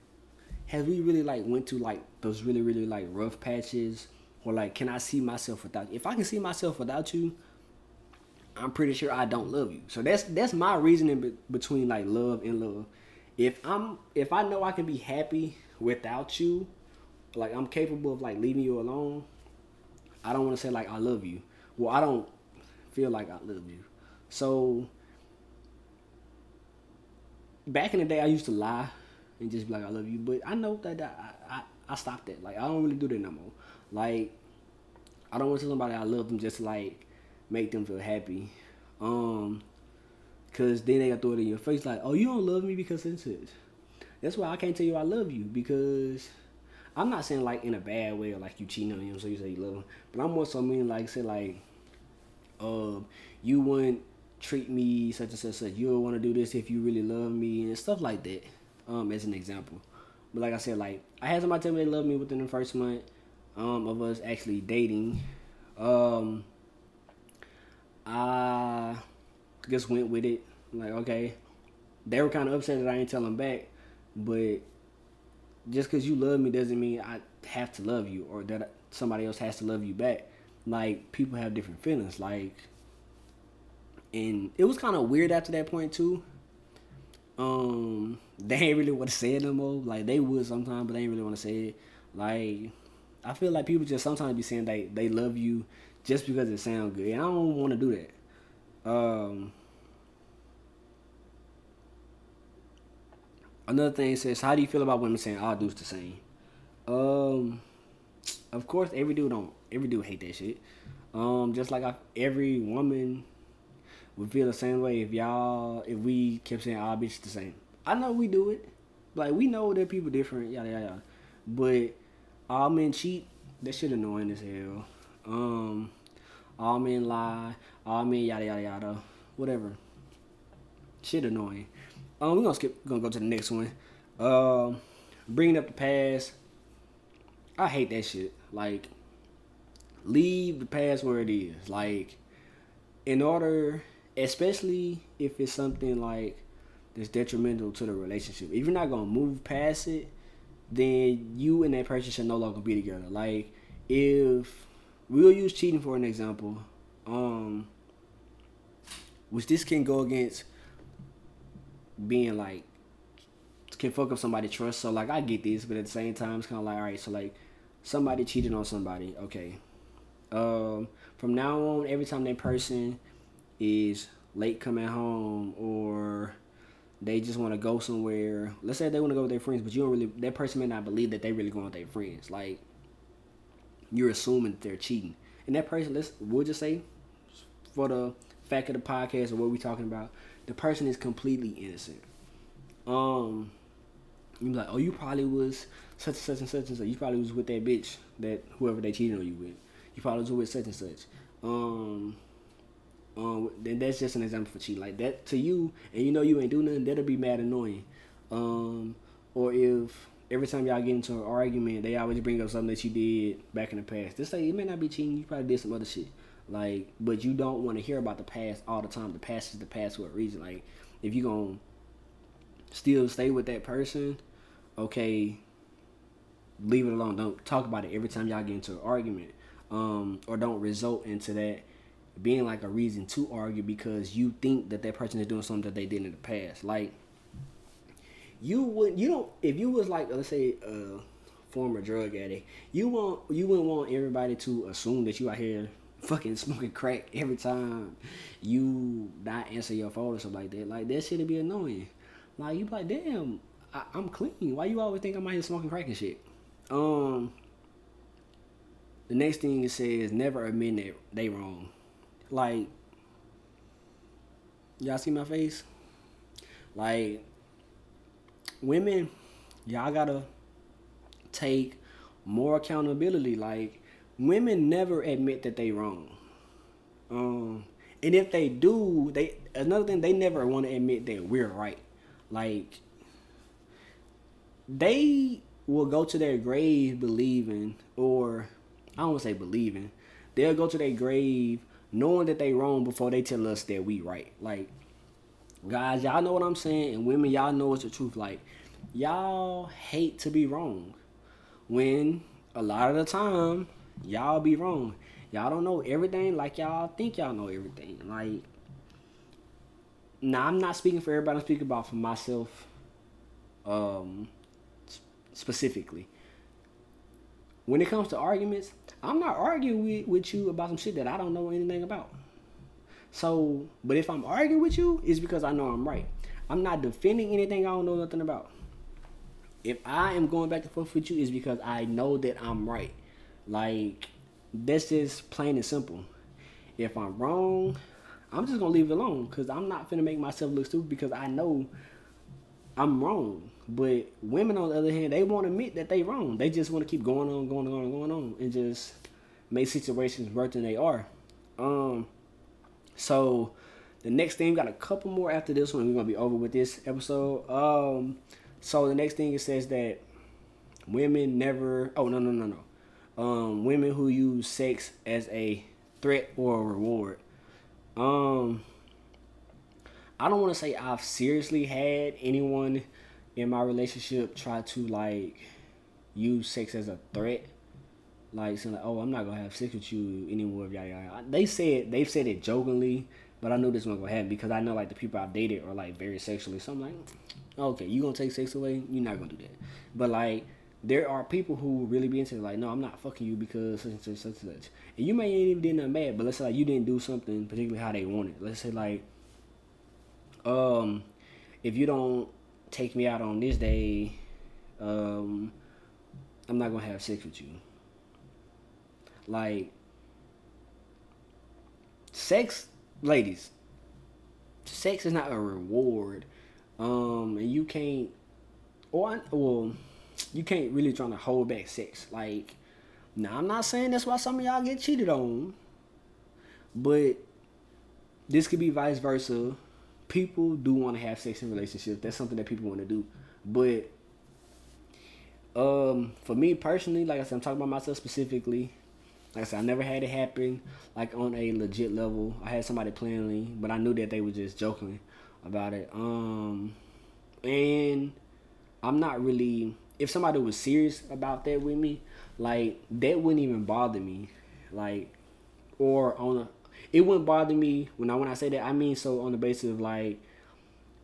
have we really like went to like those really really like rough patches, or like can I see myself without? you? If I can see myself without you, I'm pretty sure I don't love you. So that's that's my reasoning be- between like love and love if I'm if I know I can be happy without you, like I'm capable of like leaving you alone, I don't want to say like I love you. Well, I don't feel like I love you. So back in the day, I used to lie and just be like I love you. But I know that I I, I stopped that. Like I don't really do that no more. Like I don't want to tell somebody I love them just like make them feel happy. Um, cause then they got throw it in your face like, oh, you don't love me because it's it. That's why I can't tell you I love you because I'm not saying like in a bad way or like you cheating on him so you say you love him, but I'm more so mean like say like, um, you wouldn't treat me such and such such. You would want to do this if you really love me and stuff like that. Um, as an example. But like I said, like I had somebody tell me they love me within the first month um, of us actually dating. Um, I just went with it. Like, okay, they were kind of upset that I didn't tell them back, but just because you love me doesn't mean I have to love you or that somebody else has to love you back. Like, people have different feelings. Like, and it was kind of weird after that point too. Um, they ain't really want to say it no more. Like they would sometimes, but they ain't really want to say it. Like I feel like people just sometimes be saying they they love you just because it sounds good, and I don't want to do that. Um, another thing says, how do you feel about women saying all dudes the same? Um, of course, every dude don't every dude hate that shit. Um, just like I, every woman would feel the same way if y'all if we kept saying all bitches the same. I know we do it. Like we know that people different, yada yada yada. But all men cheat, that shit annoying as hell. Um all men lie, all men yada yada yada. Whatever. Shit annoying. Um we're gonna skip gonna go to the next one. Um bringing up the past. I hate that shit. Like leave the past where it is. Like in order especially if it's something like that's detrimental to the relationship. If you're not gonna move past it, then you and that person should no longer be together. Like if we'll use cheating for an example, um, which this can go against being like can fuck up somebody's trust. So like I get this, but at the same time it's kind of like all right. So like somebody cheated on somebody, okay. Um, from now on, every time that person is late coming home or they just want to go somewhere. Let's say they want to go with their friends, but you don't really. That person may not believe that they really going with their friends. Like you're assuming that they're cheating, and that person. Let's we'll just say, for the fact of the podcast or what we're talking about, the person is completely innocent. Um, you be like, oh, you probably was such and such and such and such. You probably was with that bitch that whoever they cheated on you with. You probably was with such and such. Um, um, then that's just an example for cheating. Like that to you, and you know you ain't do nothing, that'll be mad annoying. Um, or if every time y'all get into an argument, they always bring up something that you did back in the past. Just say it may not be cheating, you probably did some other shit. Like, but you don't want to hear about the past all the time. The past is the past for a reason. Like, if you gonna still stay with that person, okay, leave it alone. Don't talk about it every time y'all get into an argument. Um, or don't result into that being like a reason to argue because you think that that person is doing something that they did in the past. Like you would you don't if you was like let's say a former drug addict, you want you wouldn't want everybody to assume that you out here fucking smoking crack every time you not answer your phone or something like that. Like that shit'd be annoying. Like you be like, damn, I, am clean. Why you always think I'm out here smoking crack and shit? Um, the next thing it says, never admit that they wrong. Like, y'all see my face? Like, women, y'all gotta take more accountability. Like, women never admit that they wrong. Um, and if they do, they another thing they never want to admit that we're right. Like, they will go to their grave believing, or I don't want to say believing, they'll go to their grave knowing that they wrong before they tell us that we right. Like, guys, y'all know what I'm saying, and women, y'all know it's the truth. Like, y'all hate to be wrong. When a lot of the time, y'all be wrong. Y'all don't know everything like y'all think y'all know everything. Like, now I'm not speaking for everybody. I'm speaking about for myself, um, specifically. When it comes to arguments, I'm not arguing with, with you about some shit that I don't know anything about. So, but if I'm arguing with you, it's because I know I'm right. I'm not defending anything I don't know nothing about. if I am going back and forth with you, it's because I know that I'm right. Like that's just plain and simple. If I'm wrong, I'm just gonna leave it alone because I'm not gonna make myself look stupid because I know I'm wrong. But women, on the other hand, they won't admit that they wrong. They just want to keep going on, going on, going on, and just make situations worse than they are. Um, so the next thing, got a couple more after this one. We're gonna be over with this episode. Um, so the next thing it says that women never. Oh no no no no. Um, women who use sex as a threat or a reward. Um, I don't want to say I've seriously had anyone in my relationship try to like use sex as a threat. Like saying like, oh, I'm not gonna have sex with you anymore. Yeah, yeah. They said they've said it jokingly, but I know this wasn't gonna happen because I know like the people I've dated are like very sexually. So I'm like, okay, you gonna take sex away? You're not gonna do that. But like there are people who really be into it, like, no, I'm not fucking you because such and such, such and such. And you may ain't even did nothing bad, but let's say like you didn't do something particularly how they wanted. Let's say like, um, if you don't take me out on this day, um, I'm not gonna have sex with you. Like, sex, ladies, sex is not a reward. Um, and you can't, or well you can't really try to hold back sex. Like, now I'm not saying that's why some of y'all get cheated on, but this could be vice versa. People do want to have sex in relationships. That's something that people want to do, but um, for me personally, like I said, I'm talking about myself specifically. Like I said, I never had it happen like on a legit level. I had somebody playing me, but I knew that they were just joking about it. Um, and I'm not really if somebody was serious about that with me, like that wouldn't even bother me. Like or on a it wouldn't bother me when I when I say that I mean so on the basis of like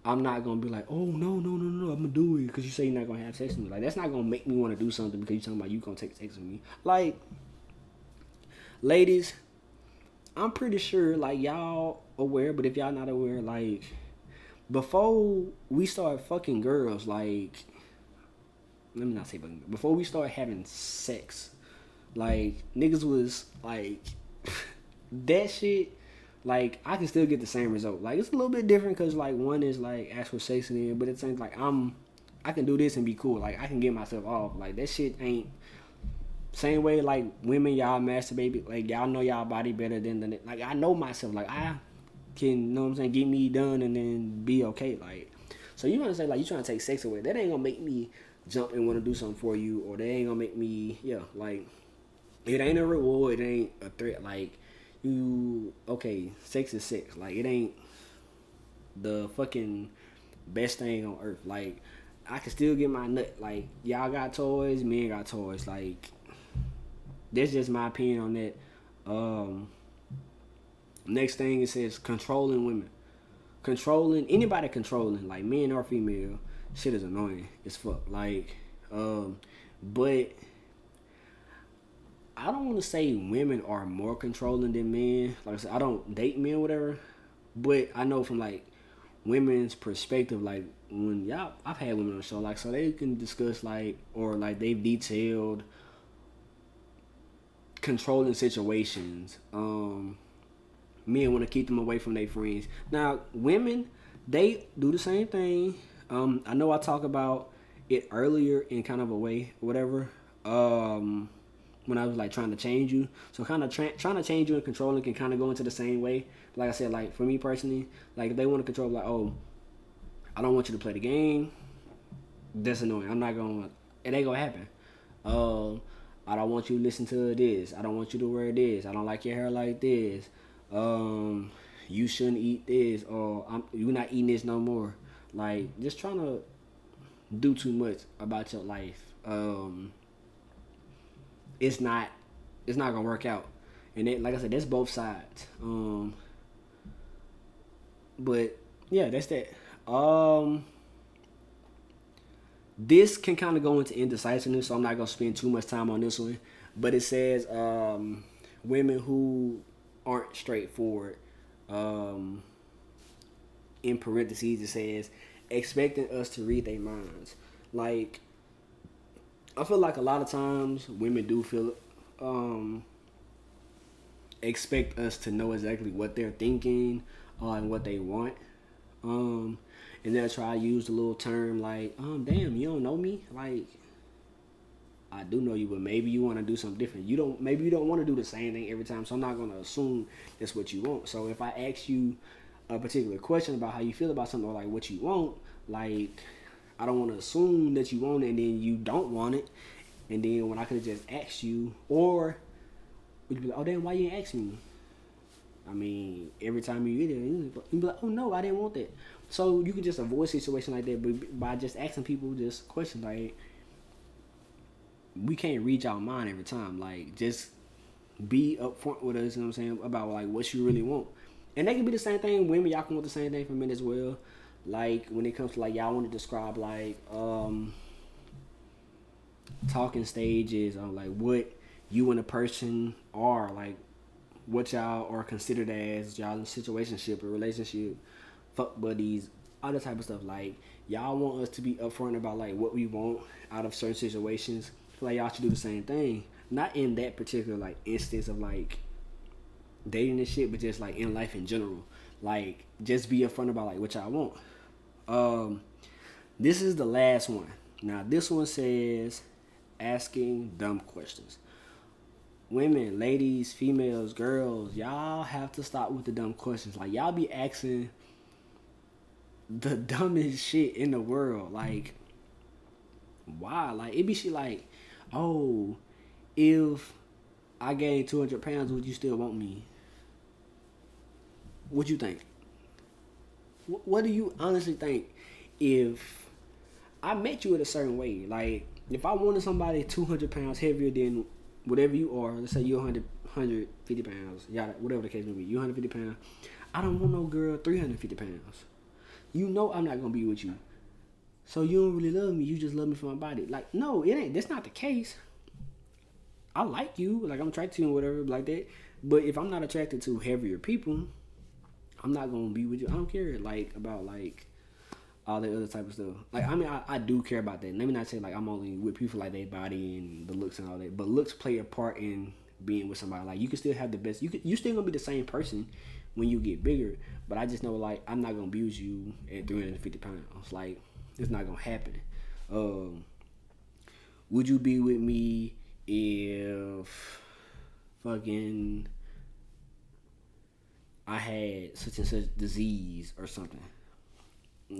I'm not gonna be like, oh no no no no, I'm gonna do it because you say you're not gonna have sex with me. Like that's not gonna make me want to do something because you're talking about you gonna take sex with me. Like, ladies, I'm pretty sure like y'all aware, but if y'all not aware, like before we start fucking girls, like let me not say bugging, before we start having sex, like niggas was like that shit. Like I can still get the same result. Like it's a little bit different because like one is like actual sex in it, but it's like I'm I can do this and be cool. Like I can get myself off. Like that shit ain't same way like women y'all masturbate like y'all know y'all body better than the like I know myself. Like I can you know what I'm saying get me done and then be okay. Like so you wanna say like you trying to take sex away. That ain't gonna make me jump and want to do something for you, or they ain't gonna make me, yeah, like it ain't a reward, it ain't a threat. Like you, okay, sex is sex. Like it ain't the fucking best thing on earth. Like I can still get my nut. Like y'all got toys, men got toys. Like that's just my opinion on that. Um, next thing it says controlling women, controlling anybody controlling like men or female shit is annoying as fuck. Like, um, but I don't want to say women are more controlling than men. Like I said, I don't date men, whatever. But I know from like women's perspective, like when y'all, I've had women on the show, like so they can discuss like or like they've detailed controlling situations. Um, men want to keep them away from their friends. Now, women, they do the same thing. Um, I know I talked about it earlier in kind of a way, whatever. Um, when I was like trying to change you, so kind of tra- trying to change you and controlling can kind of go into the same way. Like I said, like for me personally, like if they want to control, like oh, I don't want you to play the game. That's annoying. I'm not gonna. It ain't gonna happen. Um, I don't want you to listen to this. I don't want you to wear this. I don't like your hair like this. Um, you shouldn't eat this, or I'm, you're not eating this no more. Like just trying to do too much about your life. Um, it's not it's not gonna work out. And it, like I said, that's both sides. Um, but yeah, that's that. Um, this can kind of go into indecisiveness, so I'm not gonna spend too much time on this one. But it says um, women who aren't straightforward. Um, in parentheses it says expecting us to read their minds. Like I feel like a lot of times women do feel um expect us to know exactly what they're thinking uh, and what they want. Um and they'll try to use the little term like, um, damn, you don't know me? Like I do know you, but maybe you want to do something different. You don't. Maybe you don't want to do the same thing every time. So I'm not gonna assume that's what you want. So if I ask you a particular question about how you feel about something or like what you want, like I don't want to assume that you want it and then you don't want it, and then when I could have just asked you, or would you be like, oh damn, why you ain't ask me? I mean, every time you get it, you be like, oh no, I didn't want that. So you can just avoid situation like that by just asking people just questions like we can't reach our mind every time. Like just be upfront with us, you know what I'm saying, about like what you really want. And that can be the same thing. Women, y'all can want the same thing for men as well. Like when it comes to like y'all want to describe like um talking stages or like what you and a person are, like what y'all are considered as y'all in situationship or relationship, fuck buddies, all that type of stuff. Like y'all want us to be upfront about like what we want out of certain situations like y'all should do the same thing. Not in that particular like instance of like dating and shit, but just like in life in general. Like just be upfront about like what y'all want. Um, this is the last one. Now this one says asking dumb questions. Women, ladies, females, girls, y'all have to stop with the dumb questions. Like y'all be asking the dumbest shit in the world. Like why? Like it be shit like oh, if I gained 200 pounds, would you still want me? What you think? What do you honestly think if I met you in a certain way? Like, if I wanted somebody 200 pounds heavier than whatever you are, let's say you're 100, 150 pounds, yeah, whatever the case may be, you're 150 pounds. I don't want no girl 350 pounds. You know I'm not gonna be with you so you don't really love me. You just love me for my body. Like, no, it ain't. That's not the case. I like you. Like, I'm attracted to you and whatever like that. But if I'm not attracted to heavier people, I'm not gonna be with you. I don't care like about like all the other type of stuff. Like, I mean, I, I do care about that. Let me not say like I'm only with people like their body and the looks and all that. But looks play a part in being with somebody. Like, you can still have the best. You can, you still gonna be the same person when you get bigger. But I just know like I'm not gonna with you at 350 pounds. Like it's not gonna happen. Um, would you be with me if fucking I had such and such disease or something?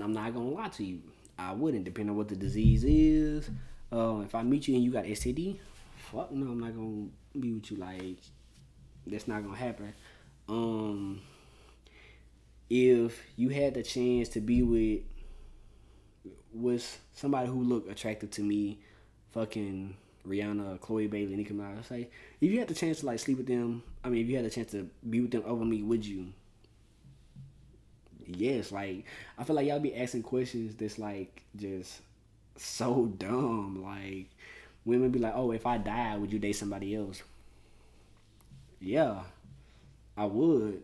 I'm not gonna lie to you. I wouldn't, depending on what the disease is. Uh, if I meet you and you got STD, fuck no, I'm not gonna be with you. Like that's not gonna happen. Um, if you had the chance to be with was somebody who looked attractive to me, fucking Rihanna, Chloe Bailey, Nicki Minaj. Say, if you had the chance to like sleep with them, I mean, if you had the chance to be with them over me, would you? Yes, like I feel like y'all be asking questions that's like just so dumb. Like women be like, "Oh, if I die, would you date somebody else?" Yeah, I would.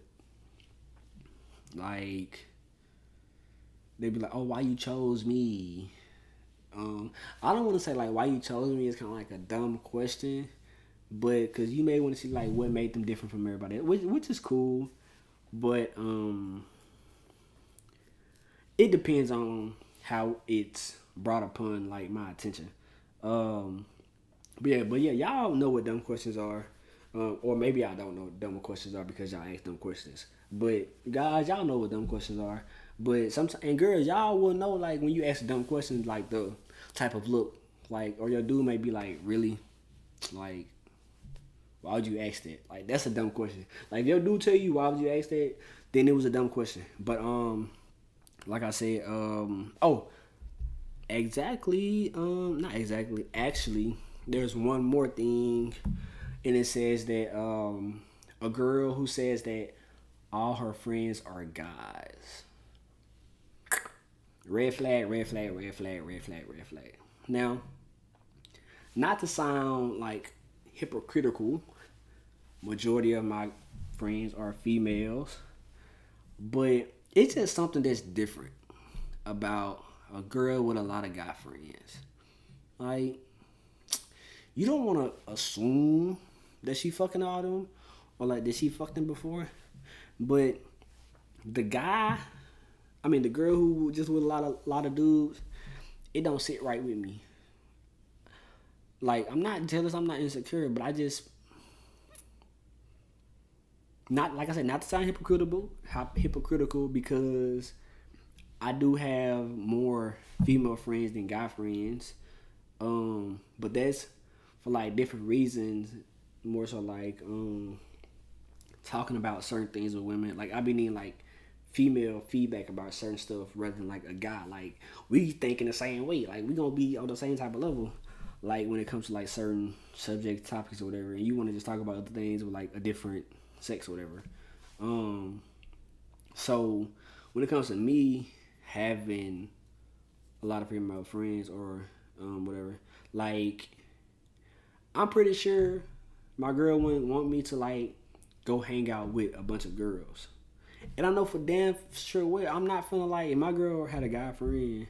Like they'd be like, "Oh, why you chose me?" Um, I don't want to say like why you chose me is kind of like a dumb question, but because you may want to see like what made them different from everybody, which which is cool, but um, it depends on how it's brought upon like my attention. Um, but yeah, but yeah, y'all know what dumb questions are, um, or maybe I don't know what dumb questions are because y'all ask dumb questions. But guys, y'all know what dumb questions are. But sometimes and girls, y'all will know like when you ask dumb questions, like the type of look, like or your dude may be like, really, like, why would you ask that? Like that's a dumb question. Like if your dude tell you why would you ask that, then it was a dumb question. But um, like I said, um, oh, exactly, um, not exactly, actually, there's one more thing, and it says that um, a girl who says that all her friends are guys Red flag, red flag, red flag, red flag, red flag. Now, not to sound like hypocritical, majority of my friends are females, but it's just something that's different about a girl with a lot of guy friends. Like, you don't want to assume that she fucking all them or like did she fuck them before, but the guy, I mean the girl who just with a lot of lot of dudes, it don't sit right with me. Like I'm not jealous, I'm not insecure, but I just not like I said, not to sound hypocritical, hypocritical because I do have more female friends than guy friends. Um, but that's for like different reasons. More so like um talking about certain things with women. Like I be needing like female feedback about certain stuff rather than like a guy. Like we thinking the same way. Like we gonna be on the same type of level. Like when it comes to like certain subject topics or whatever, and you want to just talk about other things with like a different sex or whatever. Um, so when it comes to me having a lot of female friends or um, whatever, like I'm pretty sure my girl wouldn't want me to like go hang out with a bunch of girls. And I know for damn sure what I'm not feeling like if my girl had a guy friend,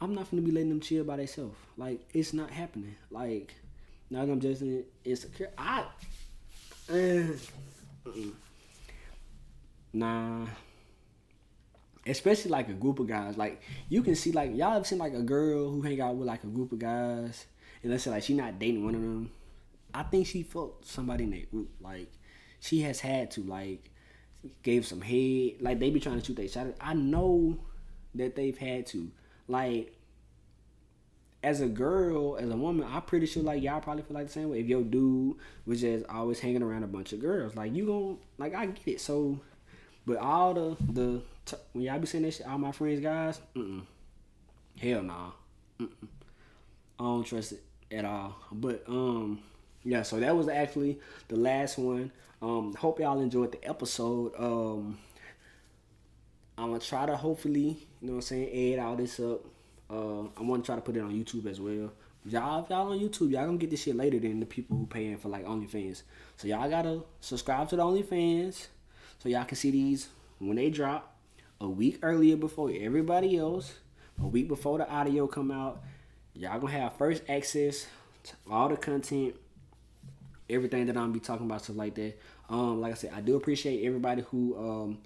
I'm not gonna be letting them chill by themselves. Like it's not happening. Like now I'm just insecure. I uh, Nah. Especially like a group of guys. Like you can see like y'all ever seen like a girl who hang out with like a group of guys and let's say like she not dating one of them. I think she fucked somebody in that group. Like she has had to like gave some head. Like they be trying to shoot their shot. I know that they've had to. Like as a girl, as a woman, I'm pretty sure like y'all probably feel like the same way. If your dude was just always hanging around a bunch of girls, like you gon' like I get it. So, but all the the t- when y'all be saying that shit, all my friends guys, mm-mm. hell nah, mm-mm. I don't trust it at all. But um, yeah. So that was actually the last one. Um, hope y'all enjoyed the episode. Um, I'm gonna try to hopefully, you know what I'm saying, add all this up uh, I want to try to put it on YouTube as well. Y'all, if y'all on YouTube, y'all gonna get this shit later than the people who paying for like OnlyFans. So y'all gotta subscribe to the OnlyFans so y'all can see these when they drop a week earlier before everybody else. A week before the audio come out, y'all gonna have first access to all the content, everything that I'm be talking about, stuff like that. Um, like I said, I do appreciate everybody who um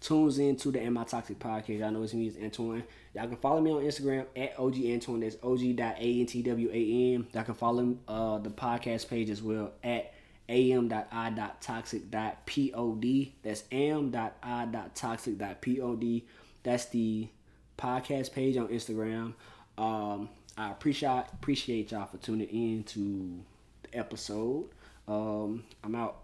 tunes into the Am I Toxic podcast. Y'all know it's me, it's Antwan. Y'all can follow me on Instagram at OG Antwan. That's OG.ANTWAN. Y'all can follow uh, the podcast page as well at am.i.toxic.pod. That's am.i.toxic.pod. That's the podcast page on Instagram. Um, I appreciate appreciate y'all for tuning in to the episode. Um, I'm out.